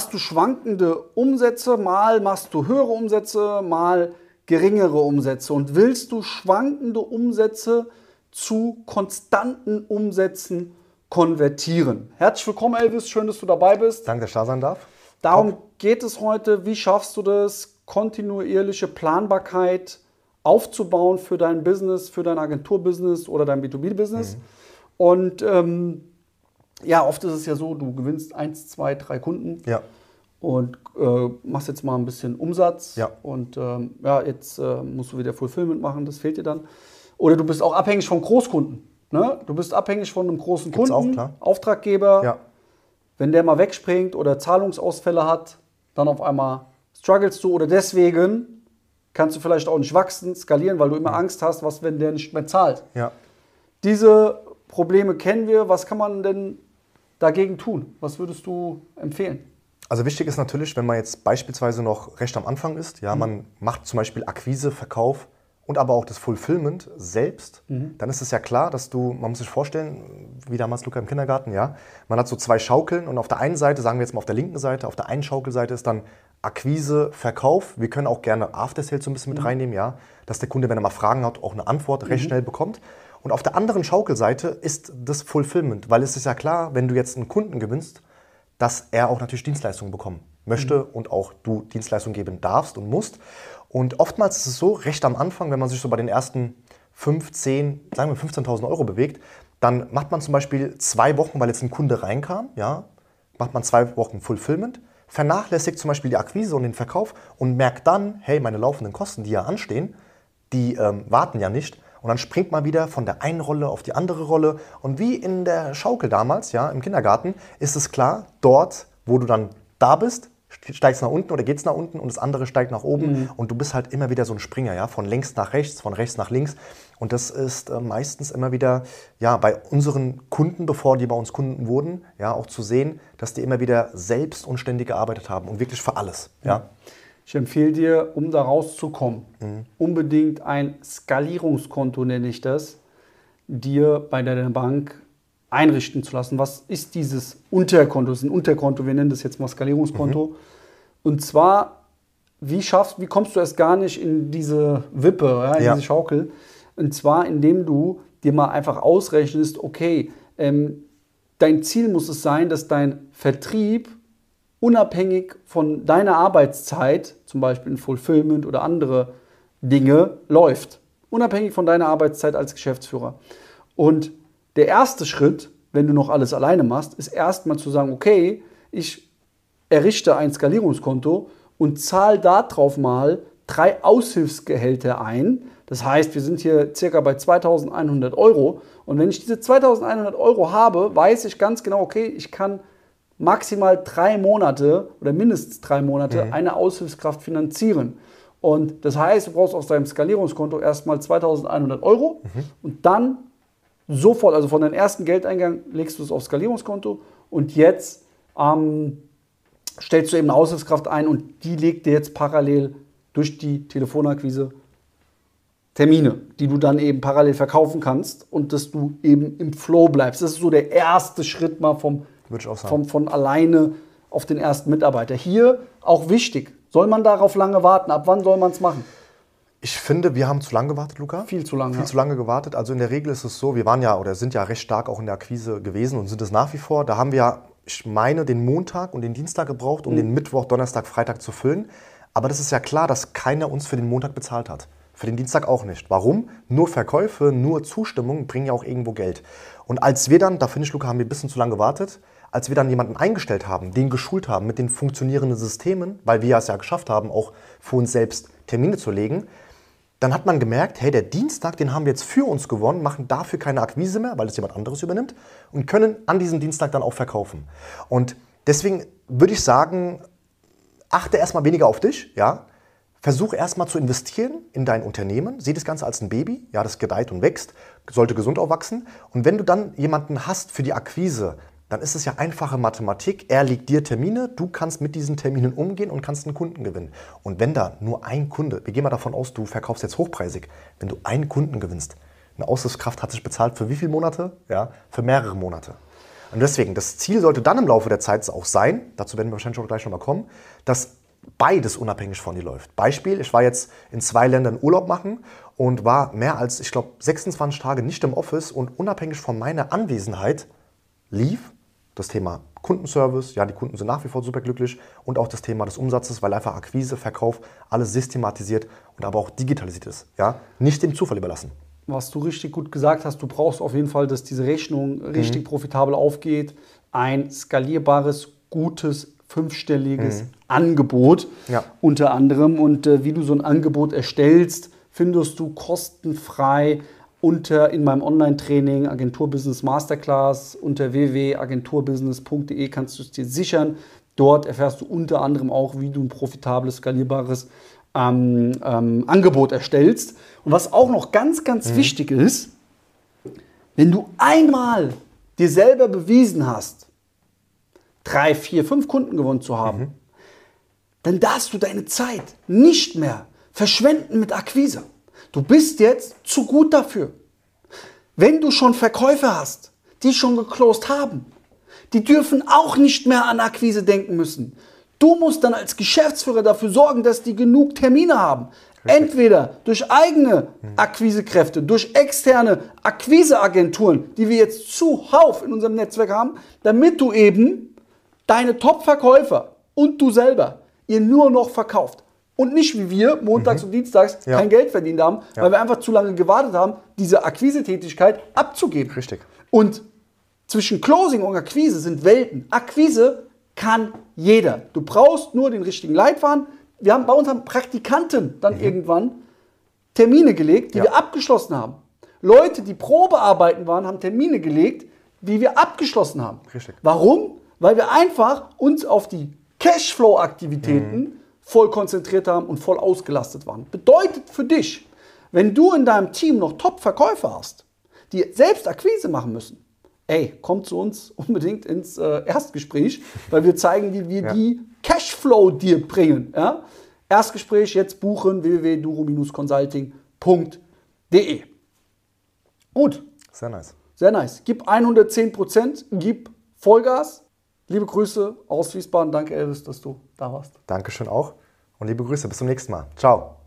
Hast du schwankende Umsätze, mal machst du höhere Umsätze, mal geringere Umsätze. Und willst du schwankende Umsätze zu konstanten Umsätzen konvertieren? Herzlich willkommen, Elvis. Schön, dass du dabei bist. Danke, dass ich da sein darf. Darum Top. geht es heute. Wie schaffst du das, kontinuierliche Planbarkeit aufzubauen für dein Business, für dein Agenturbusiness oder dein B2B-Business? Mhm. Und ähm, ja, oft ist es ja so, du gewinnst eins, zwei, drei Kunden. Ja. Und äh, machst jetzt mal ein bisschen Umsatz. Ja. Und ähm, ja, jetzt äh, musst du wieder Fulfillment machen, das fehlt dir dann. Oder du bist auch abhängig von Großkunden. Ne? Du bist abhängig von einem großen Gibt's Kunden, auch, Auftraggeber. Ja. Wenn der mal wegspringt oder Zahlungsausfälle hat, dann auf einmal strugglest du oder deswegen kannst du vielleicht auch nicht wachsen, skalieren, weil du immer Angst hast, was, wenn der nicht mehr zahlt. Ja. Diese Probleme kennen wir. Was kann man denn dagegen tun? Was würdest du empfehlen? Also wichtig ist natürlich, wenn man jetzt beispielsweise noch recht am Anfang ist, ja, mhm. man macht zum Beispiel Akquise, Verkauf und aber auch das Fulfillment selbst, mhm. dann ist es ja klar, dass du, man muss sich vorstellen, wie damals Luca im Kindergarten, ja, man hat so zwei Schaukeln und auf der einen Seite, sagen wir jetzt mal auf der linken Seite, auf der einen Schaukelseite ist dann Akquise, Verkauf. Wir können auch gerne After Sales so ein bisschen mit mhm. reinnehmen, ja, dass der Kunde, wenn er mal Fragen hat, auch eine Antwort recht mhm. schnell bekommt. Und auf der anderen Schaukelseite ist das Fulfillment, weil es ist ja klar, wenn du jetzt einen Kunden gewinnst, dass er auch natürlich Dienstleistungen bekommen möchte mhm. und auch du Dienstleistungen geben darfst und musst. Und oftmals ist es so, recht am Anfang, wenn man sich so bei den ersten 5, 10, sagen wir 15.000 Euro bewegt, dann macht man zum Beispiel zwei Wochen, weil jetzt ein Kunde reinkam, ja, macht man zwei Wochen Fulfillment, vernachlässigt zum Beispiel die Akquise und den Verkauf und merkt dann, hey, meine laufenden Kosten, die ja anstehen, die ähm, warten ja nicht und dann springt man wieder von der einen Rolle auf die andere Rolle. Und wie in der Schaukel damals, ja, im Kindergarten, ist es klar, dort, wo du dann da bist, steigst nach unten oder geht's nach unten und das andere steigt nach oben mhm. und du bist halt immer wieder so ein Springer, ja, von links nach rechts, von rechts nach links und das ist äh, meistens immer wieder, ja, bei unseren Kunden, bevor die bei uns Kunden wurden, ja, auch zu sehen, dass die immer wieder selbst und ständig gearbeitet haben und wirklich für alles, ja. Ich empfehle dir, um da rauszukommen, mhm. unbedingt ein Skalierungskonto, nenne ich das, dir bei deiner Bank einrichten zu lassen. Was ist dieses Unterkonto? Das ist ein Unterkonto, wir nennen das jetzt mal Skalierungskonto. Mhm. Und zwar, wie schaffst, wie kommst du erst gar nicht in diese Wippe, ja, in ja. diese Schaukel? Und zwar, indem du dir mal einfach ausrechnest, okay, ähm, dein Ziel muss es sein, dass dein Vertrieb unabhängig von deiner Arbeitszeit, zum Beispiel in Fulfillment oder andere Dinge, läuft. Unabhängig von deiner Arbeitszeit als Geschäftsführer. Und der erste Schritt, wenn du noch alles alleine machst, ist erstmal zu sagen, okay, ich errichte ein Skalierungskonto und zahle darauf mal drei Aushilfsgehälter ein. Das heißt, wir sind hier circa bei 2100 Euro. Und wenn ich diese 2100 Euro habe, weiß ich ganz genau, okay, ich kann maximal drei Monate oder mindestens drei Monate mhm. eine Aushilfskraft finanzieren. Und das heißt, du brauchst aus deinem Skalierungskonto erstmal 2100 Euro mhm. und dann sofort, also von deinem ersten Geldeingang legst du es aufs Skalierungskonto und jetzt ähm, stellst du eben eine Aushilfskraft ein und die legt dir jetzt parallel durch die Telefonakquise Termine, die du dann eben parallel verkaufen kannst und dass du eben im Flow bleibst. Das ist so der erste Schritt mal vom würde ich auch sagen. Von, von alleine auf den ersten Mitarbeiter. Hier auch wichtig. Soll man darauf lange warten? Ab wann soll man es machen? Ich finde, wir haben zu lange gewartet, Luca. Viel zu lange. Viel zu lange gewartet. Also in der Regel ist es so, wir waren ja oder sind ja recht stark auch in der Akquise gewesen und sind es nach wie vor. Da haben wir, ich meine, den Montag und den Dienstag gebraucht, um mhm. den Mittwoch, Donnerstag, Freitag zu füllen. Aber das ist ja klar, dass keiner uns für den Montag bezahlt hat. Für den Dienstag auch nicht. Warum? Nur Verkäufe, nur Zustimmung bringen ja auch irgendwo Geld. Und als wir dann, da finde ich, Luca, haben wir ein bisschen zu lange gewartet, als wir dann jemanden eingestellt haben, den geschult haben mit den funktionierenden Systemen, weil wir es ja geschafft haben, auch für uns selbst Termine zu legen, dann hat man gemerkt, hey, der Dienstag, den haben wir jetzt für uns gewonnen, machen dafür keine Akquise mehr, weil es jemand anderes übernimmt und können an diesem Dienstag dann auch verkaufen. Und deswegen würde ich sagen, achte erstmal weniger auf dich, ja. Versuch erstmal zu investieren in dein Unternehmen. Sieh das Ganze als ein Baby, ja, das gedeiht und wächst, sollte gesund aufwachsen. Und wenn du dann jemanden hast für die Akquise, dann ist es ja einfache Mathematik. Er legt dir Termine, du kannst mit diesen Terminen umgehen und kannst einen Kunden gewinnen. Und wenn da nur ein Kunde, wir gehen mal davon aus, du verkaufst jetzt hochpreisig, wenn du einen Kunden gewinnst, eine Aushilfskraft hat sich bezahlt für wie viele Monate? Ja, für mehrere Monate. Und deswegen, das Ziel sollte dann im Laufe der Zeit auch sein, dazu werden wir wahrscheinlich auch gleich nochmal kommen, dass beides unabhängig von dir läuft. Beispiel, ich war jetzt in zwei Ländern Urlaub machen und war mehr als, ich glaube, 26 Tage nicht im Office und unabhängig von meiner Anwesenheit lief das Thema Kundenservice, ja, die Kunden sind nach wie vor superglücklich und auch das Thema des Umsatzes, weil einfach Akquise, Verkauf, alles systematisiert und aber auch digitalisiert ist, ja, nicht dem Zufall überlassen. Was du richtig gut gesagt hast, du brauchst auf jeden Fall, dass diese Rechnung richtig mhm. profitabel aufgeht, ein skalierbares, gutes, fünfstelliges mhm. Angebot ja. unter anderem und äh, wie du so ein Angebot erstellst, findest du kostenfrei unter in meinem Online-Training Agenturbusiness Masterclass unter www.agenturbusiness.de kannst du es dir sichern. Dort erfährst du unter anderem auch, wie du ein profitables, skalierbares ähm, ähm, Angebot erstellst. Und was auch noch ganz, ganz mhm. wichtig ist, wenn du einmal dir selber bewiesen hast, drei, vier, fünf Kunden gewonnen zu haben, mhm. dann darfst du deine Zeit nicht mehr verschwenden mit Akquise. Du bist jetzt zu gut dafür. Wenn du schon Verkäufer hast, die schon geclosed haben, die dürfen auch nicht mehr an Akquise denken müssen. Du musst dann als Geschäftsführer dafür sorgen, dass die genug Termine haben. Entweder durch eigene Akquisekräfte, durch externe Akquiseagenturen, die wir jetzt zuhauf in unserem Netzwerk haben, damit du eben deine Top-Verkäufer und du selber ihr nur noch verkauft und nicht wie wir montags mhm. und dienstags ja. kein Geld verdient haben, ja. weil wir einfach zu lange gewartet haben, diese Akquisetätigkeit abzugeben. Richtig. Und zwischen Closing und Akquise sind Welten. Akquise kann jeder. Du brauchst nur den richtigen Leitfaden. Wir haben bei uns haben Praktikanten dann mhm. irgendwann Termine gelegt, die ja. wir abgeschlossen haben. Leute, die Probearbeiten waren, haben Termine gelegt, die wir abgeschlossen haben. Richtig. Warum? Weil wir einfach uns auf die Cashflow-Aktivitäten mhm voll konzentriert haben und voll ausgelastet waren. Bedeutet für dich, wenn du in deinem Team noch Top-Verkäufer hast, die selbst Akquise machen müssen, ey, komm zu uns unbedingt ins äh, Erstgespräch, weil wir zeigen, wie wir ja. die Cashflow dir bringen. Ja? Erstgespräch jetzt buchen www.duro-consulting.de. Gut. Sehr nice. Sehr nice. Gib 110 Prozent, gib Vollgas. Liebe Grüße aus Wiesbaden. Danke, Elvis, dass du da warst. Dankeschön auch. Und liebe Grüße. Bis zum nächsten Mal. Ciao.